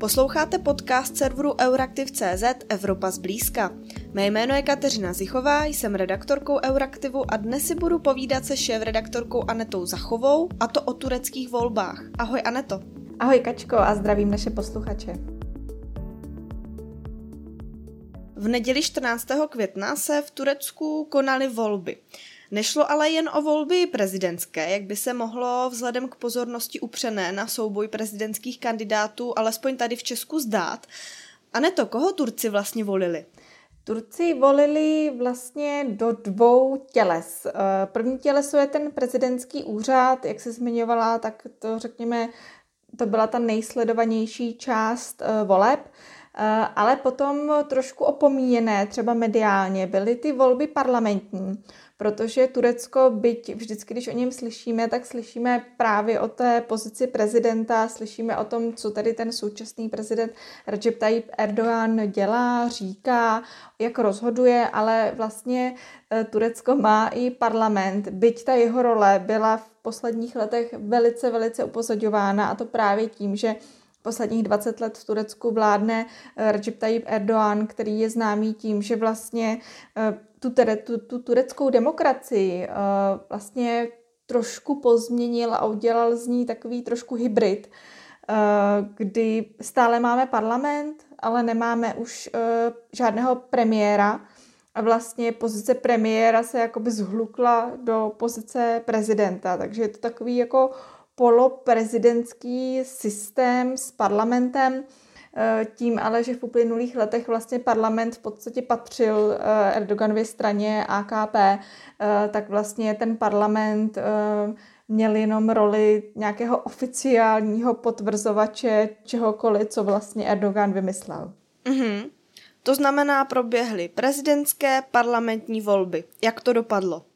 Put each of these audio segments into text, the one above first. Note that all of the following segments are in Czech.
Posloucháte podcast serveru Euraktiv.cz Evropa zblízka. Mé jméno je Kateřina Zichová, jsem redaktorkou Euraktivu a dnes si budu povídat se šéf-redaktorkou Anetou Zachovou a to o tureckých volbách. Ahoj Aneto. Ahoj Kačko a zdravím naše posluchače. V neděli 14. května se v Turecku konaly volby. Nešlo ale jen o volby prezidentské, jak by se mohlo vzhledem k pozornosti upřené na souboj prezidentských kandidátů, alespoň tady v Česku zdát. A ne to, koho Turci vlastně volili? Turci volili vlastně do dvou těles. Eh, první těleso je ten prezidentský úřad, jak se zmiňovala, tak to řekněme, to byla ta nejsledovanější část eh, voleb. Eh, ale potom trošku opomíjené, třeba mediálně, byly ty volby parlamentní protože Turecko, byť vždycky, když o něm slyšíme, tak slyšíme právě o té pozici prezidenta, slyšíme o tom, co tady ten současný prezident Recep Tayyip Erdogan dělá, říká, jak rozhoduje, ale vlastně e, Turecko má i parlament, byť ta jeho role byla v posledních letech velice, velice upozaďována a to právě tím, že posledních 20 let v Turecku vládne eh, Recep Tayyip Erdoğan, který je známý tím, že vlastně eh, tu, tu, tu tureckou demokracii eh, vlastně trošku pozměnil a udělal z ní takový trošku hybrid, kdy stále máme parlament, ale nemáme už žádného premiéra. A vlastně pozice premiéra se jakoby zhlukla do pozice prezidenta, takže je to takový jako poloprezidentský systém s parlamentem, eh, tím ale, že v uplynulých letech vlastně parlament v podstatě patřil eh, Erdoganově straně AKP, eh, tak vlastně ten parlament měl jenom roli nějakého oficiálního potvrzovače čehokoliv, co vlastně Erdogan vymyslel. Mm-hmm. To znamená, proběhly prezidentské parlamentní volby. Jak to dopadlo?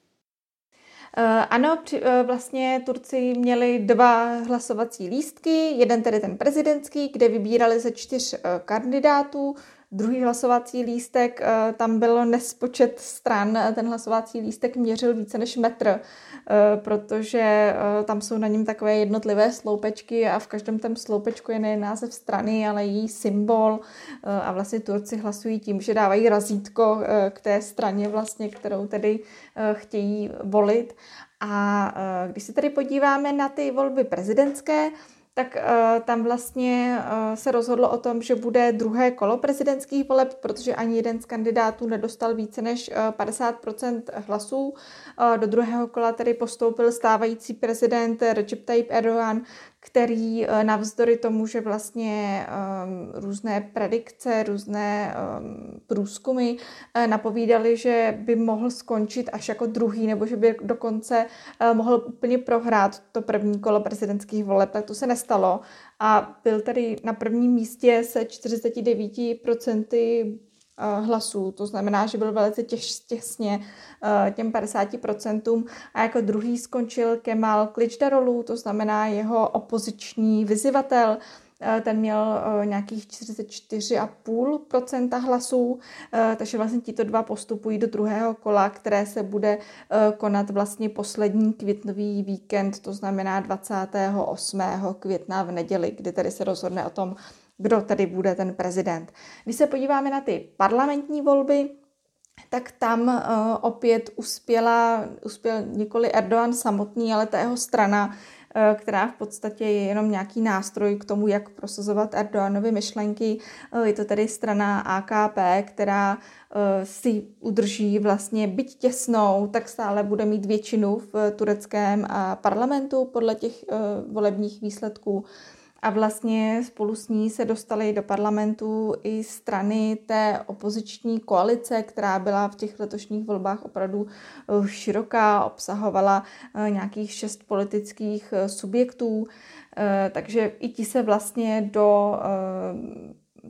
Eh, ano, eh, vlastně Turci měli dva hlasovací lístky, jeden tedy ten prezidentský, kde vybírali ze čtyř eh, kandidátů, Druhý hlasovací lístek, tam bylo nespočet stran, ten hlasovací lístek měřil více než metr, protože tam jsou na něm takové jednotlivé sloupečky a v každém tom sloupečku je nejen název strany, ale její symbol a vlastně Turci hlasují tím, že dávají razítko k té straně vlastně, kterou tedy chtějí volit. A když se tedy podíváme na ty volby prezidentské, tak uh, tam vlastně uh, se rozhodlo o tom, že bude druhé kolo prezidentských voleb, protože ani jeden z kandidátů nedostal více než uh, 50% hlasů. Do druhého kola tedy postoupil stávající prezident Recep Tayyip Erdogan, který uh, navzdory tomu, že vlastně um, různé predikce, různé um, průzkumy uh, napovídali, že by mohl skončit až jako druhý, nebo že by dokonce uh, mohl úplně prohrát to první kolo prezidentských voleb, tak to se nestalo. A byl tady na prvním místě se 49% eh, hlasů, to znamená, že byl velice těsně eh, těm 50% a jako druhý skončil Kemal Kličdarolu, to znamená jeho opoziční vyzivatel, Eh, ten měl eh, nějakých 44,5% hlasů, eh, takže vlastně tito dva postupují do druhého kola, které se bude konat vlastně poslední květnový víkend, to znamená 28. května v neděli, kdy tedy se rozhodne o tom, kdo tady bude ten prezident. Když se podíváme na ty parlamentní volby, tak tam uh, opět uspěla, uspěl nikoli Erdogan samotný, ale ta jeho strana, Eh, která v podstatě je jenom nějaký nástroj k tomu, jak prosazovat Erdoganovy myšlenky. Eh, je to tedy strana AKP, která si udrží vlastně byť těsnou, tak stále bude mít většinu v tureckém parlamentu podle těch volebních výsledků a vlastně spolu s ní se dostaly do parlamentu i strany té opoziční koalice, která byla v těch letošních volbách opravdu eh, široká, obsahovala eh, nějakých šest politických eh, subjektů, takže i ti se vlastně do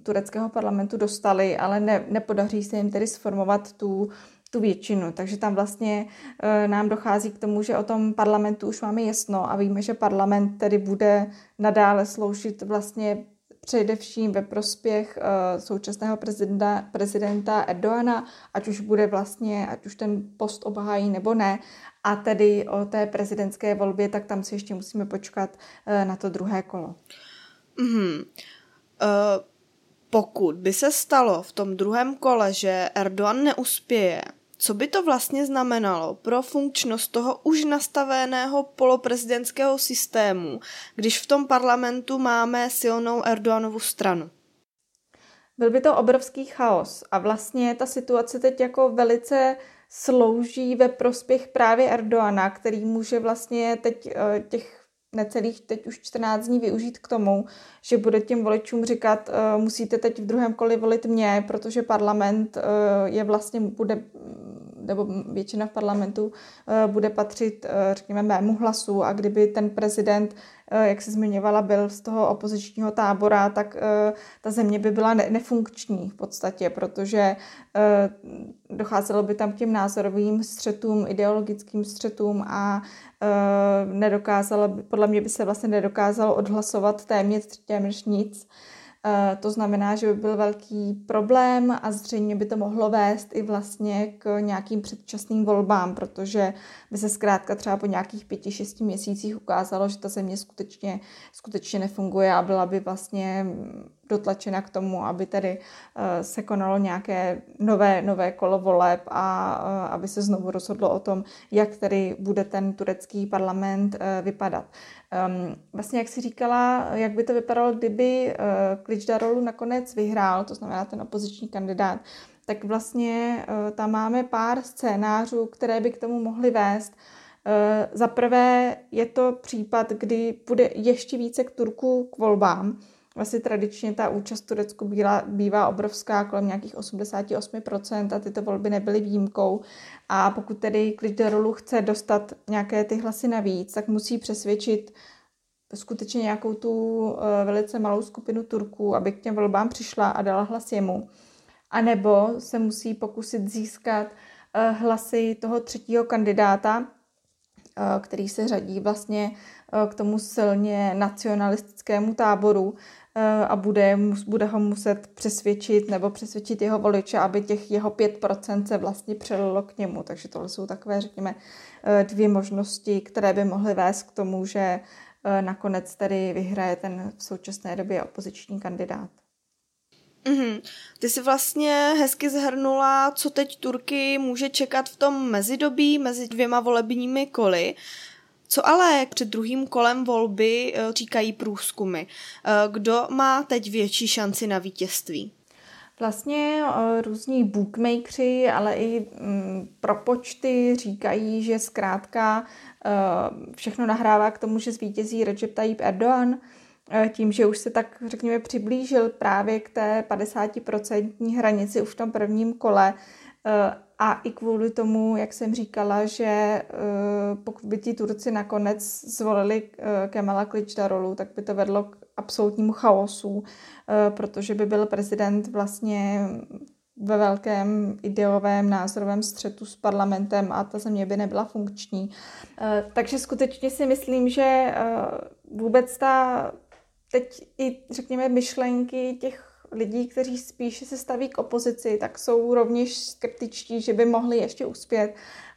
tureckého parlamentu dostali, ale ne, nepodaří se jim tedy sformovat tu tu většinu. Takže tam vlastně e, nám dochází k tomu, že o tom parlamentu už máme jasno a víme, že parlament tedy bude nadále sloužit vlastně především ve prospěch uh, současného prezidenta, prezidenta Erdoana, ať už bude vlastně, ať už ten post obhájí nebo ne. A tedy o té prezidentské volbě, tak tam si ještě musíme počkat uh, na to druhé kolo. Mm-hmm. pokud by se stalo v tom druhém kole, že Erdogan neuspěje, co by to vlastně znamenalo pro funkčnost toho už nastaveného poloprezidentského systému, když v tom parlamentu máme silnou Erdoganovu stranu? Byl by to obrovský chaos a vlastně ta situace teď jako velice slouží ve prospěch právě Erdoana, který může vlastně teď eh, těch necelých teď už 14 dní využít k tomu, že bude těm voličům říkat, uh, musíte teď v druhém koli volit mě, protože parlament uh, je vlastně, bude, nebo většina v parlamentu uh, bude patřit, uh, řekněme, mému hlasu. A kdyby ten prezident jak se zmiňovala, byl z toho opozičního tábora, tak eh, ta země by byla nefunkční v podstatě, protože eh, docházelo by tam k těm názorovým střetům, ideologickým střetům a nedokázalo, podle mě by se vlastně nedokázalo odhlasovat téměř, téměř nic. Eh, to znamená, že by byl velký problém a zřejmě by to mohlo vést i vlastně k nějakým předčasným volbám, protože by se zkrátka třeba po nějakých pěti, šesti měsících ukázalo, že ta země skutečně, skutečně nefunguje a byla by vlastně dotlačena k tomu, aby tedy eh, se konalo nějaké nové, nové kolo voleb a eh, aby se znovu rozhodlo o tom, jak tedy bude ten turecký parlament vypadat. Um, vlastně, jak si říkala, jak by to vypadalo, kdyby Kličdarolu nakonec vyhrál, to znamená ten opoziční kandidát, tak vlastně tam máme pár scénářů, které by k tomu mohly vést. Za prvé je to případ, kdy bude ještě více k Turku k volbám. Vlastně tradičně ta účast v Turecku bývá, bývá obrovská, kolem nějakých 88% a tyto volby nebyly výjimkou. A pokud tedy Kličdarolu chce dostat nějaké ty hlasy navíc, tak musí přesvědčit skutečně nějakou tu eh, velice malou skupinu Turků, aby k těm volbám přišla a dala hlas jemu. A nebo se musí pokusit získat eh, hlasy toho třetího kandidáta, eh, který se řadí vlastně k tomu silně nacionalistickému táboru a bude, bude ho muset přesvědčit nebo přesvědčit jeho voliče, aby těch jeho 5% se vlastně přelilo k němu. Takže tohle jsou takové, řekněme, dvě možnosti, které by mohly vést k tomu, že Eh, nakonec tedy vyhraje ten v současné době opoziční kandidát. Mm-hmm. Ty si vlastně hezky zhrnula, co teď Turky může čekat v tom mezidobí mezi dvěma volebními koly. Co ale před druhým kolem volby eh, říkají průzkumy? Eh, kdo má teď větší šanci na vítězství? Vlastně různí bookmakeri, ale i mm, propočty říkají, že zkrátka Eh, všechno nahrává k tomu, že zvítězí Recep Tayyip Erdogan, eh, tím, že už se tak, řekněme, přiblížil právě k té 50% hranici už v tom prvním kole eh, a i kvůli tomu, jak jsem říkala, že pokud by ti Turci nakonec zvolili Kemala Kılıçdaroğlu, tak by to vedlo k absolutnímu chaosu, protože by byl prezident vlastně ve velkém ideovém názorovém střetu s parlamentem a ta země by nebyla funkční. Eh, takže skutečně si myslím, že eh, vůbec ta teď i řekněme myšlenky těch lidí, kteří spíše se staví k opozici, tak jsou rovněž skeptičtí, že by mohli ještě uspět.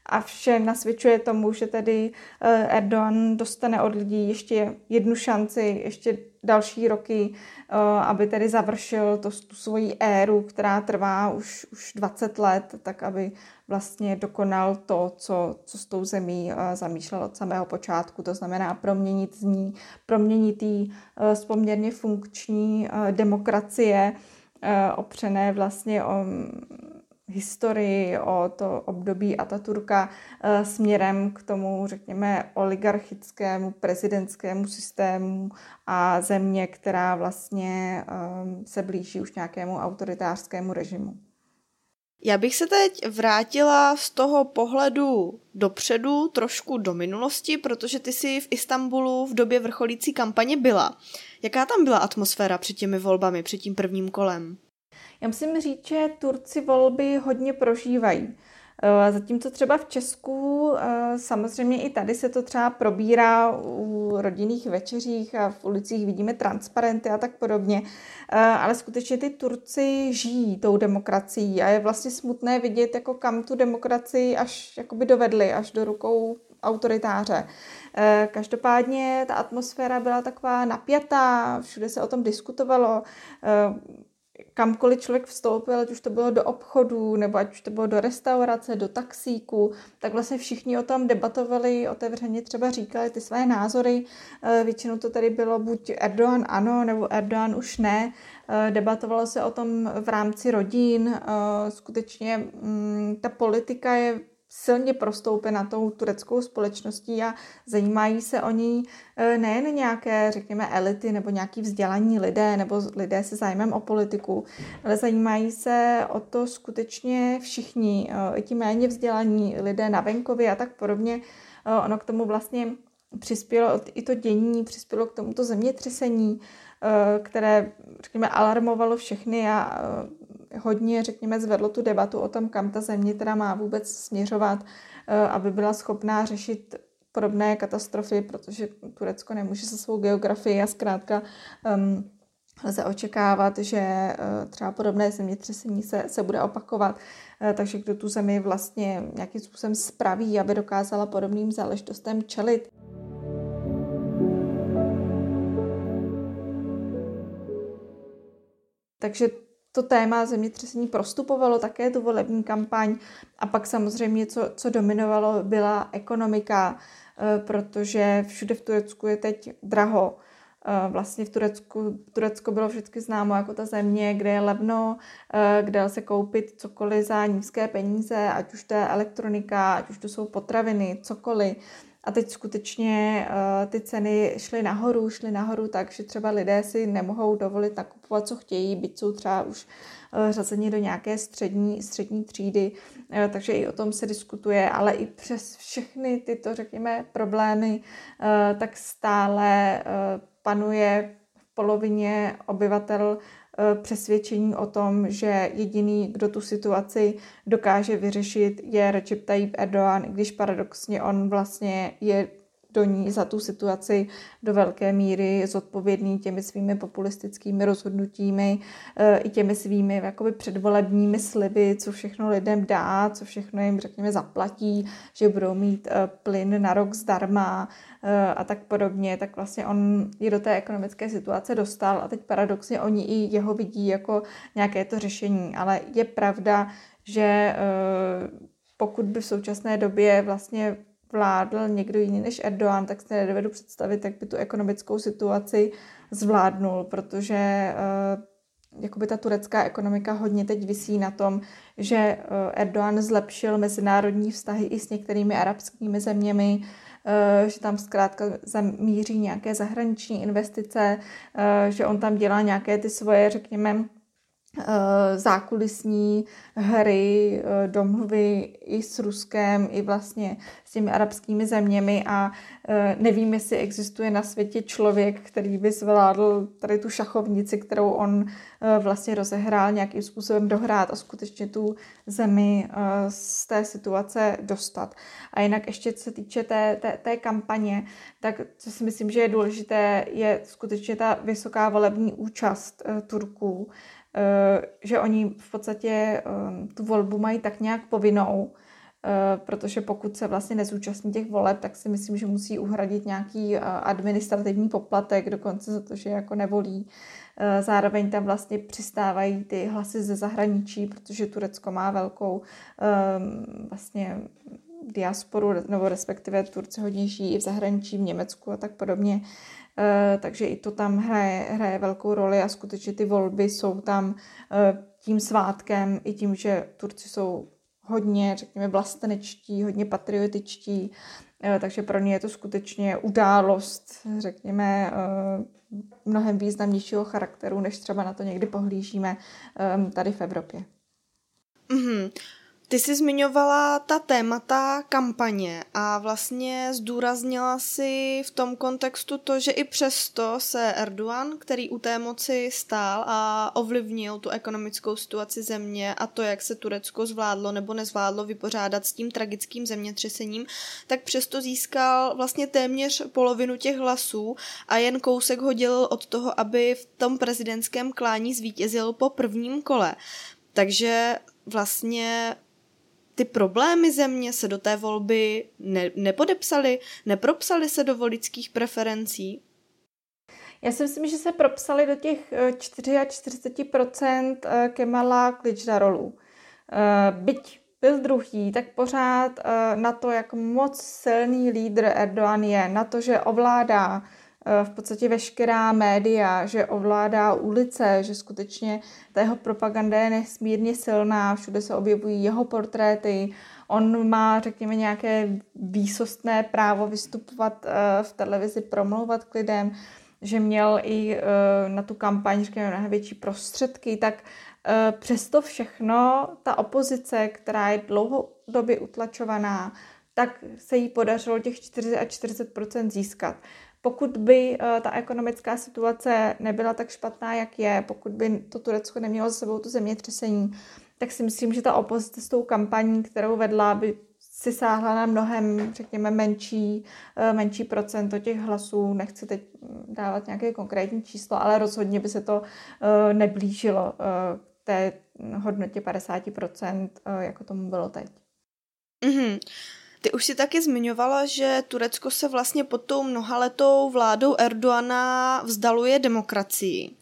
A vše nasvědčuje tomu, že tedy eh, Erdogan dostane od lidí ještě jednu šanci, ještě další roky, eh, aby tedy završil to, tu svoji éru, která trvá už, už 20 let, tak aby vlastně dokonal to, co, co s tou zemí eh, zamýšlel od samého počátku, to znamená proměnit z ní, proměnit ji z poměrně funkční demokracie, opřené vlastně o historii, o to období Ataturka eh, směrem k tomu, řekněme, oligarchickému prezidentskému systému a země, která vlastně ehm, se blíží už nějakému autoritářskému režimu. Já bych se teď vrátila z toho pohledu dopředu, trošku do minulosti, protože ty jsi v Istanbulu v době vrcholící kampaně byla. Jaká tam byla atmosféra před těmi volbami, před tím prvním kolem? Já musím říct, že Turci volby hodně prožívají. Eh, zatímco třeba v Česku, eh, samozřejmě i tady se to třeba probírá u rodinných večeřích a v ulicích vidíme transparenty a tak podobně, eh, ale skutečně ty Turci žijí tou demokracií a je vlastně smutné vidět, jako kam tu demokracii až jakoby dovedli, až do rukou autoritáře. Každopádně ta atmosféra byla taková napjatá, všude se o tom diskutovalo, kamkoliv člověk vstoupil, ať už to bylo do obchodu, nebo ať už to bylo do restaurace, do taxíku, tak vlastně všichni o tom debatovali, otevřeně třeba říkali ty své názory. Eh, většinou to tady bylo buď Erdogan ano, nebo Erdogan už ne. Debatovalo se o tom v rámci rodin. Skutečně mm, ta politika je silně prostoupena tou tureckou společností a zajímají se o ní e, nejen nějaké, řekněme, elity nebo nějaký vzdělaní lidé nebo lidé se zájmem o politiku, ale zajímají se o to skutečně všichni, e, i ti méně vzdělaní lidé na venkově a tak podobně. E, ono k tomu vlastně přispělo i to dění, přispělo k tomuto zemětřesení, které, řekněme, alarmovalo všechny a hodně, řekněme, zvedlo tu debatu o tom, kam ta země teda má vůbec směřovat, eh, aby byla schopná řešit podobné katastrofy, protože Turecko nemůže se svou geografií a zkrátka um, lze očekávat, že uh, třeba podobné zemětřesení se, se bude opakovat. Uh, takže kdo tu zemi vlastně nějakým způsobem spraví, aby dokázala podobným záležitostem čelit. Takže to téma zemětřesení prostupovalo také tu volební kampaň a pak samozřejmě, co, co dominovalo, byla ekonomika, eh, protože všude v Turecku je teď draho. Eh, vlastně v Turecku, Turecko bylo vždycky známo jako ta země, kde je levno, eh, kde se koupit cokoliv za nízké peníze, ať už to je elektronika, ať už to jsou potraviny, cokoliv. A teď skutečně uh, ty ceny šly nahoru, šly nahoru tak, že třeba lidé si nemohou dovolit nakupovat, co chtějí, byť jsou třeba už řazeni do nějaké střední, střední třídy, takže i o tom se diskutuje, ale i přes všechny tyto, řekněme, problémy, tak stále panuje v polovině obyvatel Eh, přesvědčení o tom, že jediný, kdo tu situaci dokáže vyřešit, je Recep Tayyip Erdogan, i když paradoxně on vlastně je do ní za tu situaci do velké míry zodpovědný těmi svými populistickými rozhodnutími eh, i těmi svými jakoby předvolebními sliby, co všechno lidem dá, co všechno jim, řekněme, zaplatí, že budou mít eh, plyn na rok zdarma eh, a tak podobně, tak vlastně on je do té ekonomické situace dostal a teď paradoxně oni i jeho vidí jako nějaké to řešení, ale je pravda, že pokud by v současné době vlastně vládl někdo jiný než Erdogan, tak si nedovedu představit, jak by tu ekonomickou situaci zvládnul, protože uh, jakoby ta turecká ekonomika hodně teď visí na tom, že uh, Erdogan zlepšil mezinárodní vztahy i s některými arabskými zeměmi, uh, že tam zkrátka zamíří nějaké zahraniční investice, že on tam dělá nějaké ty svoje, řekněme, Eh, zákulisní hry, eh, domluvy i s Ruskem, i vlastně s těmi arabskými zeměmi a eh, nevím, jestli existuje na světě člověk, který by zvládl tady tu šachovnici, kterou on vlastně rozehrál nějakým způsobem dohrát a skutečně tu zemi z té situace dostat. A jinak ještě co se týče té, té, té kampaně, tak co si myslím, že je důležité, je skutečně ta vysoká volební účast Turků, Eh, že oni v podstatě eh, tu volbu mají tak nějak povinnou, eh, protože pokud se vlastně nezúčastní těch voleb, tak si myslím, že musí uhradit nějaký administrativní poplatek, dokonce za to, že jako nevolí. Zároveň tam vlastně přistávají ty hlasy ze zahraničí, protože Turecko má velkou vlastně diasporu, nebo respektive Turci hodně žijí i v zahraničí, v Německu a tak podobně. Eh, takže i to tam hraje, hraje velkou roli a skutečně ty volby jsou tam eh, tím svátkem i tím, že Turci jsou hodně, řekněme, vlastenečtí, hodně patriotičtí, eh, takže pro ně je to skutečně událost, řekněme, mnohem významnějšího charakteru, než třeba na to někdy pohlížíme tady v Evropě. Mm-hmm. Ty jsi zmiňovala ta témata kampaně a vlastně zdůraznila si v tom kontextu to, že i přesto se Erdogan, který u té moci stál a ovlivnil tu ekonomickou situaci země a to, jak se Turecko zvládlo nebo nezvládlo vypořádat s tím tragickým zemětřesením, tak přesto získal vlastně téměř polovinu těch hlasů a jen kousek hodil od toho, aby v tom prezidentském klání zvítězil po prvním kole. Takže vlastně ty problémy země se do té volby ne, nepodepsaly, nepropsaly se do volických preferencí? Já si myslím, že se propsali do těch 44% eh, Kemala Klicdarolů. Eh, byť byl druhý, tak pořád eh, na to, jak moc silný lídr Erdogan je, na to, že ovládá v podstatě veškerá média, že ovládá ulice, že skutečně ta jeho propaganda je nesmírně silná, všude se objevují jeho portréty, on má, řekněme, nějaké výsostné právo vystupovat v televizi, promlouvat k lidem že měl i uh, na tu kampaň, řekněme, mnohem větší prostředky, tak přesto všechno ta opozice, která je dlouhodobě utlačovaná, tak se jí podařilo těch 40% získat. Pokud by uh, ta ekonomická situace nebyla tak špatná, jak je, pokud by to Turecko nemělo za sebou to zemětřesení, tak si myslím, že ta opozice s tou kampaní, kterou vedla, by si sáhla na mnohem, řekněme, menší, eh, menší procento těch hlasů. Nechci teď dávat nějaké konkrétní číslo, ale rozhodně by se to eh, neblížilo eh, k té hodnotě 50%, jako tomu bylo teď. Mm-hmm. Ty už si taky zmiňovala, že Turecko se vlastně pod tou mnohaletou vládou Erdoana vzdaluje demokracii.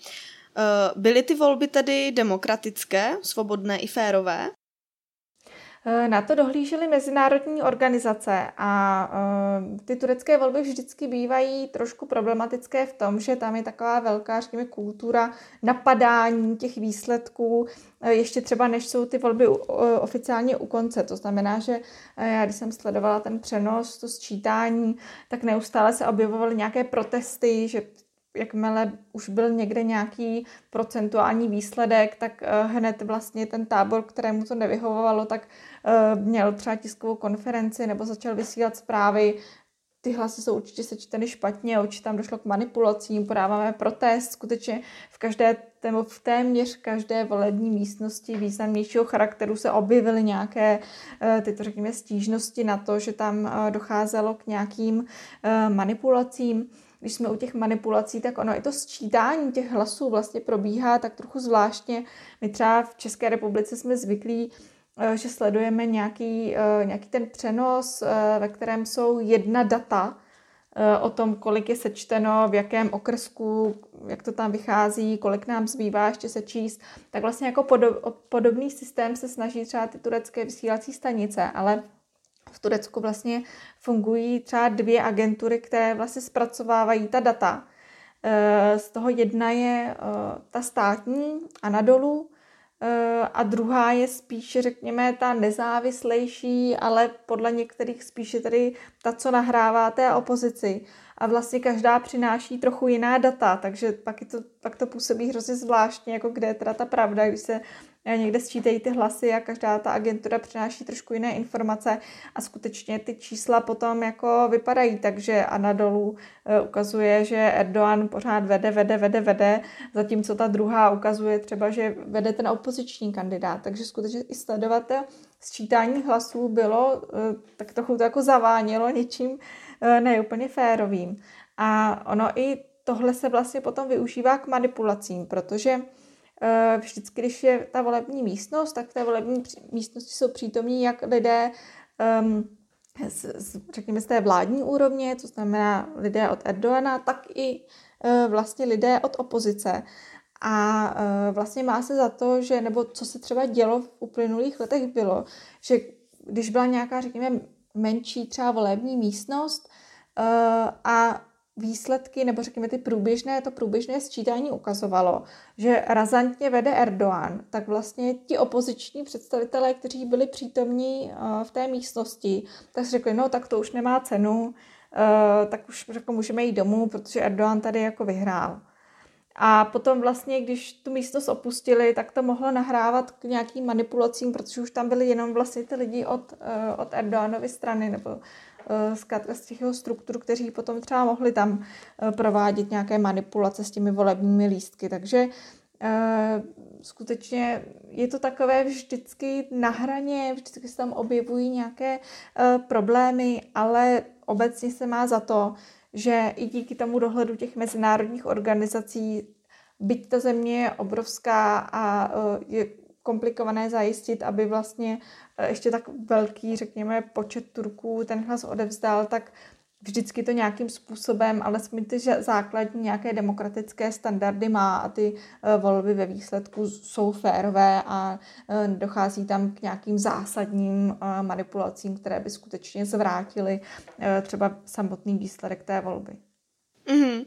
Byly ty volby tedy demokratické, svobodné i férové? Eh, na to dohlížely mezinárodní organizace a eh, ty turecké volby vždycky bývají trošku problematické v tom, že tam je taková velká, řekněme, kultura napadání těch výsledků, eh, ještě třeba než jsou ty volby oficiálně u konce. To znamená, že já když jsem sledovala ten přenos, to sčítání, tak neustále se objevovaly nějaké protesty, že jakmile už byl někde nějaký procentuální výsledek, tak hned vlastně ten tábor, kterému to nevyhovovalo, tak Eh, měl třeba tiskovou konferenci nebo začal vysílat zprávy, ty hlasy jsou určitě sečteny špatně, určitě tam došlo k manipulacím, podáváme protest, skutečně v každé, nebo v téměř každé volební místnosti významnějšího charakteru se objevily nějaké eh, tyto, řekněme, stížnosti na to, že tam eh, docházelo k nějakým manipulacím. Když jsme u těch manipulací, tak ono i to sčítání těch hlasů vlastně probíhá tak trochu zvláštně. My třeba v České republice jsme zvyklí Eh, že sledujeme nějaký, eh, nějaký ten přenos, eh, ve kterém jsou jedna data o tom, kolik je sečteno, v jakém okrsku, jak to tam vychází, kolik nám zbývá ještě sečíst, tak vlastně jako podobný systém se snaží třeba ty turecké vysílací stanice, ale v Turecku vlastně fungují třeba dvě agentury, které vlastně zpracovávají ta data. Z toho jedna je ta státní Anadolu, Eh, a druhá je spíše, řekněme, ta nezávislejší, ale podle některých spíše tedy ta, co nahrává té opozici. A vlastně každá přináší trochu jiná data, takže pak, je to, pak to působí hrozně zvláštně, jako kde je teda ta pravda, když se někde sčítají ty hlasy a každá ta agentura přináší trošku jiné informace a skutečně ty čísla potom jako vypadají, takže Anadolu eh, ukazuje, že Erdoğan pořád vede, vede, vede, vede, zatímco ta druhá ukazuje třeba, že vede ten opoziční kandidát, takže skutečně i sledovat sčítání hlasů bylo, eh, tak trochu to jako zavánělo něčím eh, neúplně férovým. A ono i tohle se vlastně potom využívá k manipulacím, protože vždycky, když je ta volební místnost, tak v té volební místnosti jsou přítomní jak lidé um, z, z, řekněme z té vládní úrovně, to znamená lidé od Erdoana, tak i uh, vlastně lidé od opozice. A uh, vlastně má se za to, že, nebo co se třeba dělo v uplynulých letech bylo, že když byla nějaká, řekněme, menší třeba volební místnost uh, a výsledky, nebo řekněme ty průběžné, to průběžné sčítání ukazovalo, že razantně vede Erdoğan, tak vlastně ti opoziční představitelé, kteří byli přítomní eh, v té místnosti, tak řekli, no tak to už nemá cenu, eh, tak už jako můžeme jít domů, protože Erdoğan tady jako vyhrál. A potom vlastně, když tu místnost opustili, tak to mohlo nahrávat k nějakým manipulacím, protože už tam byli jenom vlastně ty lidi od, eh, od Erdoganovy strany, nebo zkrátka z těch jeho struktur, kteří potom třeba mohli tam eh, provádět nějaké manipulace s těmi volebními lístky. Takže eh, skutečně je to takové vždycky na hraně, vždycky se tam objevují nějaké eh, problémy, ale obecně se má za to, že i díky tomu dohledu těch mezinárodních organizací, byť ta země je obrovská a je komplikované zajistit, aby vlastně ještě tak velký, řekněme, počet Turků ten hlas odevzdal, tak vždycky to nějakým způsobem, alespoň ty základní nějaké demokratické standardy má a ty eh, volby ve výsledku jsou férové a eh, dochází tam k nějakým zásadním eh, manipulacím, které by skutečně zvrátily třeba samotný výsledek té volby. Mm-hmm.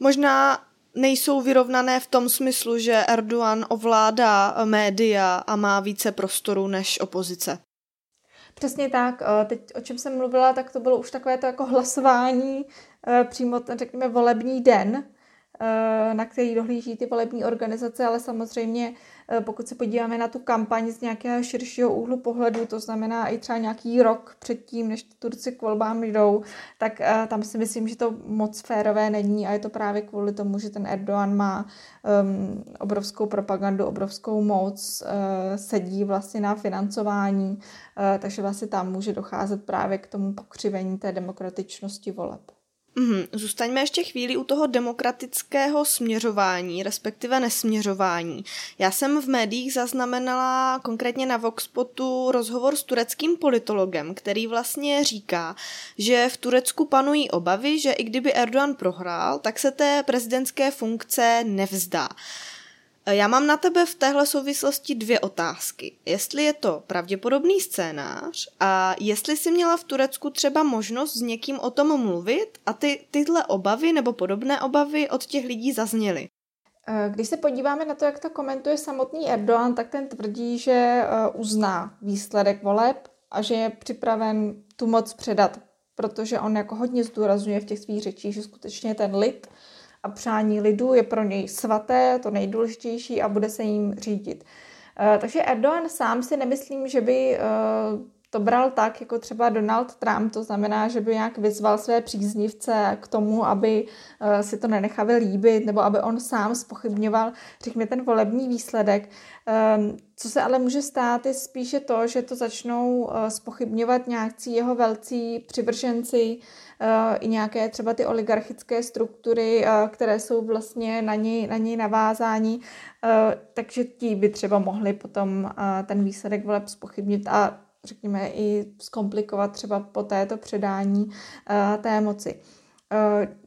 Možná nejsou vyrovnané v tom smyslu, že Erdogan ovládá média a má více prostoru než opozice. Přesně tak. Eh, teď, o čem jsem mluvila, tak to bylo už takové to jako hlasování eh, přímo, řekněme, volební den, eh, na který dohlíží ty volební organizace, ale samozřejmě Eh, pokud se podíváme na tu kampaň z nějakého širšího úhlu pohledu, to znamená i třeba nějaký rok předtím, než Turci k volbám jdou, tak eh, tam si myslím, že to moc férové není a je to právě kvůli tomu, že ten Erdogan má um, obrovskou propagandu, obrovskou moc, uh, sedí vlastně na financování, uh, takže vlastně tam může docházet právě k tomu pokřivení té demokratičnosti voleb. Mm, zůstaňme ještě chvíli u toho demokratického směřování, respektive nesměřování. Já jsem v médiích zaznamenala konkrétně na Voxpotu rozhovor s tureckým politologem, který vlastně říká, že v Turecku panují obavy, že i kdyby Erdogan prohrál, tak se té prezidentské funkce nevzdá. Já mám na tebe v téhle souvislosti dvě otázky. Jestli je to pravděpodobný scénář a jestli jsi měla v Turecku třeba možnost s někým o tom mluvit a ty tyhle obavy nebo podobné obavy od těch lidí zazněly. Eh, když se podíváme na to, jak to komentuje samotný Erdogan, tak ten tvrdí, že eh, uzná výsledek voleb a že je připraven tu moc předat, protože on jako hodně zdůrazňuje v těch svých řečích, že skutečně ten lid a přání lidu je pro něj svaté, to nejdůležitější a bude se jim řídit. Eh, takže Erdogan sám si nemyslím, že by eh, to bral tak, jako třeba Donald Trump, to znamená, že by nějak vyzval své příznivce k tomu, aby eh, si to nenechali líbit, nebo aby on sám spochybňoval, řekněme, ten volební výsledek. Ehm, co se ale může stát, je spíše to, že to začnou spochybňovat nějakcí jeho velcí přivrženci, Eh, i nějaké třeba ty oligarchické struktury, eh, které jsou vlastně na něj, na něj navázání, eh, takže ti by třeba mohli potom ten výsledek voleb spochybnit a řekněme i zkomplikovat třeba po této předání té moci.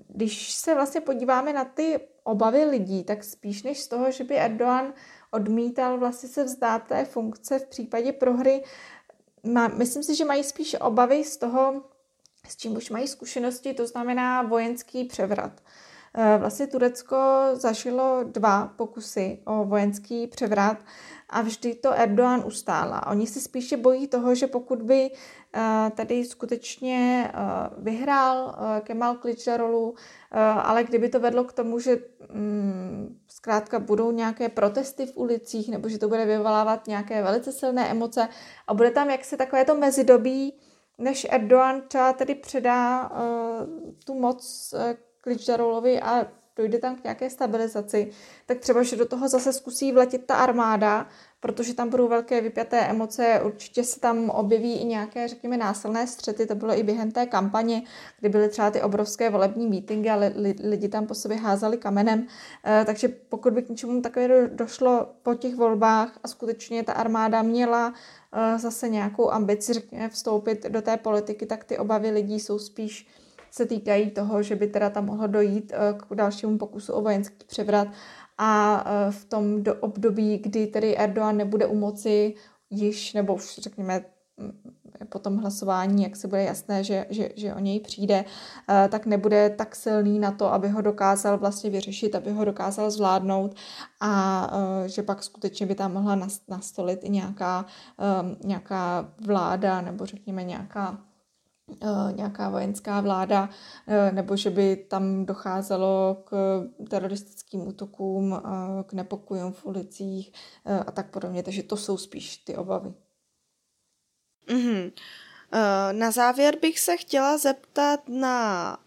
Když se vlastně podíváme na ty obavy lidí, tak spíš než z toho, že by Erdogan odmítal vlastně se vzdát té funkce v případě prohry, má, myslím si, že mají spíš obavy z toho, s čím už mají zkušenosti, to znamená vojenský převrat. Eh, vlastně Turecko zažilo dva pokusy o vojenský převrat a vždy to Erdogan ustála. Oni si spíše bojí toho, že pokud by eh, tady skutečně eh, vyhrál Kemal Kılıçdaroğlu, ale kdyby to vedlo k tomu, že mm, zkrátka budou nějaké protesty v ulicích nebo že to bude vyvolávat nějaké velice silné emoce a bude tam jaksi takové to mezidobí, než Erdogan třeba tedy předá tu moc Kılıçdaroğlovi a dojde tam k nějaké stabilizaci, tak třeba, že do toho zase zkusí vletět ta armáda, protože tam budou velké vypjaté emoce, určitě se tam objeví i nějaké, řekněme, násilné střety, to bylo i během té kampaně, kdy byly třeba ty obrovské volební mítingy a li, lidi tam po sobě házeli kamenem, e, takže pokud by k něčemu takové došlo po těch volbách a skutečně ta armáda měla e, zase nějakou ambici, řekněme, vstoupit do té politiky, tak ty obavy lidí jsou spíš se týkají toho, že by teda tam mohlo dojít eh, k dalšímu pokusu o vojenský převrat. A eh, v tom do období, kdy tedy Erdogan nebude u moci již, nebo už řekněme mm, po tom hlasování, jak se bude jasné, že, že, že o něj přijde, eh, tak nebude tak silný na to, aby ho dokázal vlastně vyřešit, aby ho dokázal zvládnout. A že pak skutečně by tam mohla nastolit i nějaká, nějaká vláda nebo řekněme nějaká nějaká vojenská vláda, eh, nebo že by tam docházelo k teroristickým útokům, eh, k nepokojům v ulicích a tak podobně. Takže to jsou spíš ty obavy. Mm-hmm. Na závěr bych se chtěla zeptat na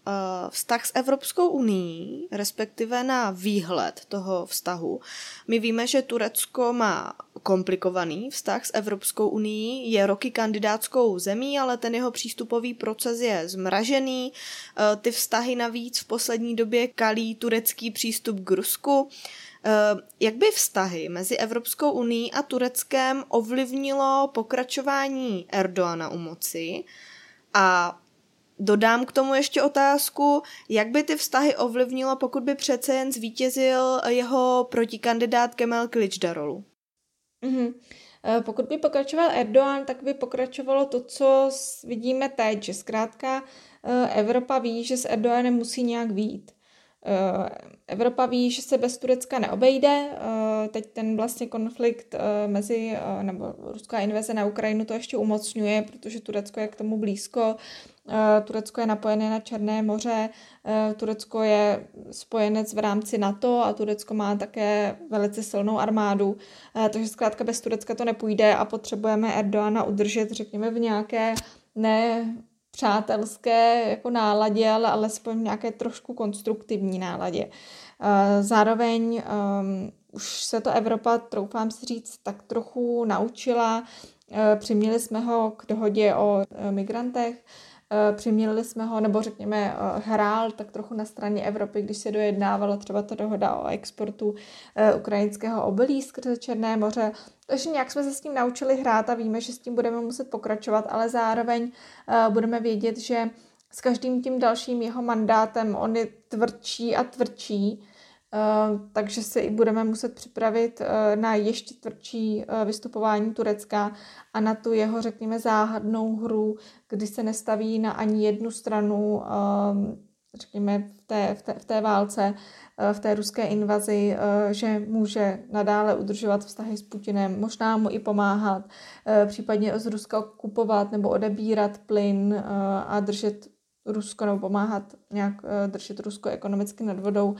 vztah s Evropskou unii, respektive na výhled toho vztahu. My víme, že Turecko má komplikovaný vztah s Evropskou unii, je roky kandidátskou zemí, ale ten jeho přístupový proces je zmražený. E, ty vztahy navíc v poslední době kalí turecký přístup k Rusku. Jak by vztahy mezi Evropskou uní a Tureckem ovlivnilo pokračování Erdoana u moci? A dodám k tomu ještě otázku, jak by ty vztahy ovlivnilo, pokud by přece jen zvítězil jeho protikandidát Kemal Kılıçdaroğlu? Mm-hmm. Pokud by pokračoval Erdoğan, tak by pokračovalo to, co vidíme teď, že zkrátka eh, Evropa ví, že s Erdoğanem musí nějak výjít. Eh, Evropa ví, že se bez Turecka neobejde. Teď ten vlastně konflikt mezi, nebo ruská invaze na Ukrajinu to ještě umocňuje, protože Turecko je k tomu blízko. Turecko je napojené na Černé moře, Turecko je spojenec v rámci NATO a Turecko má také velice silnou armádu, takže zkrátka bez Turecka to nepůjde a potřebujeme Erdoana udržet, řekněme, v nějaké ne přátelské jako náladě, ale alespoň nějaké trošku konstruktivní náladě. Zároveň um, už se to Evropa, troufám si říct, tak trochu naučila. Přiměli jsme ho k dohodě o e, migrantech, Eh, přiměli jsme ho, nebo řekněme, eh, hrál tak trochu na straně Evropy, když se dojednávala třeba ta dohoda o exportu eh, ukrajinského obilí skrze Černé moře. Takže nějak jsme se s tím naučili hrát a víme, že s tím budeme muset pokračovat, ale zároveň budeme vědět, že s každým tím dalším jeho mandátem on je tvrdší a tvrdší, takže se i budeme muset připravit eh, na ještě tvrdší eh, vystupování Turecka a na tu jeho, řekněme, záhadnou hru, kdy se nestaví na ani jednu stranu, řekněme, v té, v té, v té válce, v té ruské invazi, že může nadále udržovat vztahy s Putinem, možná mu i pomáhat, případně z Ruska kupovat nebo odebírat plyn a držet Rusko nebo pomáhat nějak držet Rusko ekonomicky nad vodou.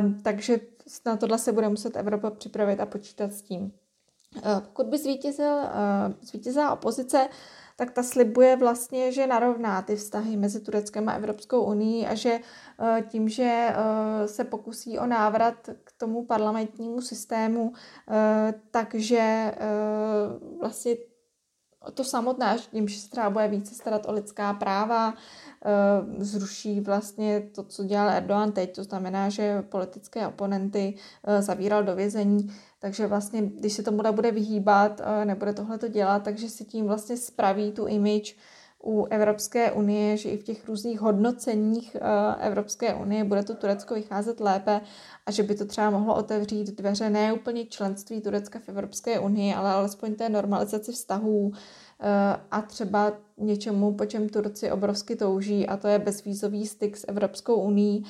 Um, takže na tohle se bude muset Evropa připravit a počítat s tím. Uh, pokud by zvítězil, uh, zvítězila opozice, tak ta slibuje vlastně, že narovná ty vztahy mezi Tureckem a Evropskou unii a že tím, že se pokusí o návrat k tomu parlamentnímu systému, takže vlastně to samotné, tím, že se třeba bude více starat o lidská práva, Eh, zruší vlastně to, co dělal Erdogan teď, to znamená, že politické oponenty eh, zavíral do vězení, takže vlastně, když se tomu bude vyhýbat, eh, nebude tohle to dělat, takže si tím vlastně spraví tu image u Evropské unie, že i v těch různých hodnoceních Evropské unie bude to Turecko vycházet lépe a že by to třeba mohlo otevřít dveře ne úplně členství Turecka v Evropské unii, ale alespoň té normalizaci vztahů, Eh, a třeba něčemu, po čem Turci obrovsky touží, a to je bezvízový styk s Evropskou uní.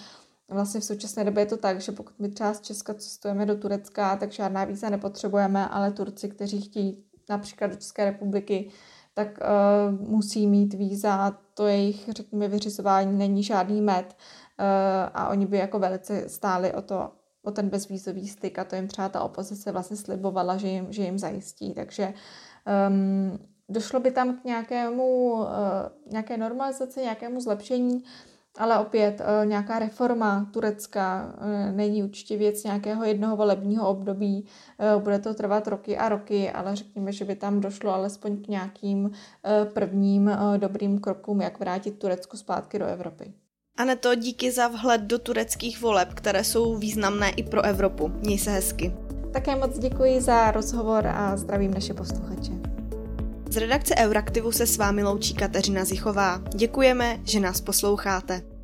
Vlastně v současné době je to tak, že pokud my třeba z Česka cestujeme do Turecka, tak žádná víza nepotřebujeme, ale Turci, kteří chtějí například do České republiky, tak uh, musí mít víza, to jejich, řekněme, vyřizování není žádný med uh, a oni by jako velice stáli o to, o ten bezvízový styk a to jim třeba ta opozice vlastně slibovala, že jim, že jim zajistí. Takže um, došlo by tam k nějakému, eh, nějaké normalizaci, nějakému zlepšení, ale opět eh, nějaká reforma Turecka eh, není určitě věc nějakého jednoho volebního období, bude to trvat roky a roky, ale řekněme, že by tam došlo alespoň k nějakým prvním dobrým krokům, jak vrátit Turecko zpátky do Evropy. to díky za vhled do tureckých voleb, které jsou významné i pro Evropu. Měj se hezky. Také moc děkuji za rozhovor a zdravím naše posluchače. Z redakce Euraktivu se s vámi loučí Kateřina Zichová. Děkujeme, že nás posloucháte.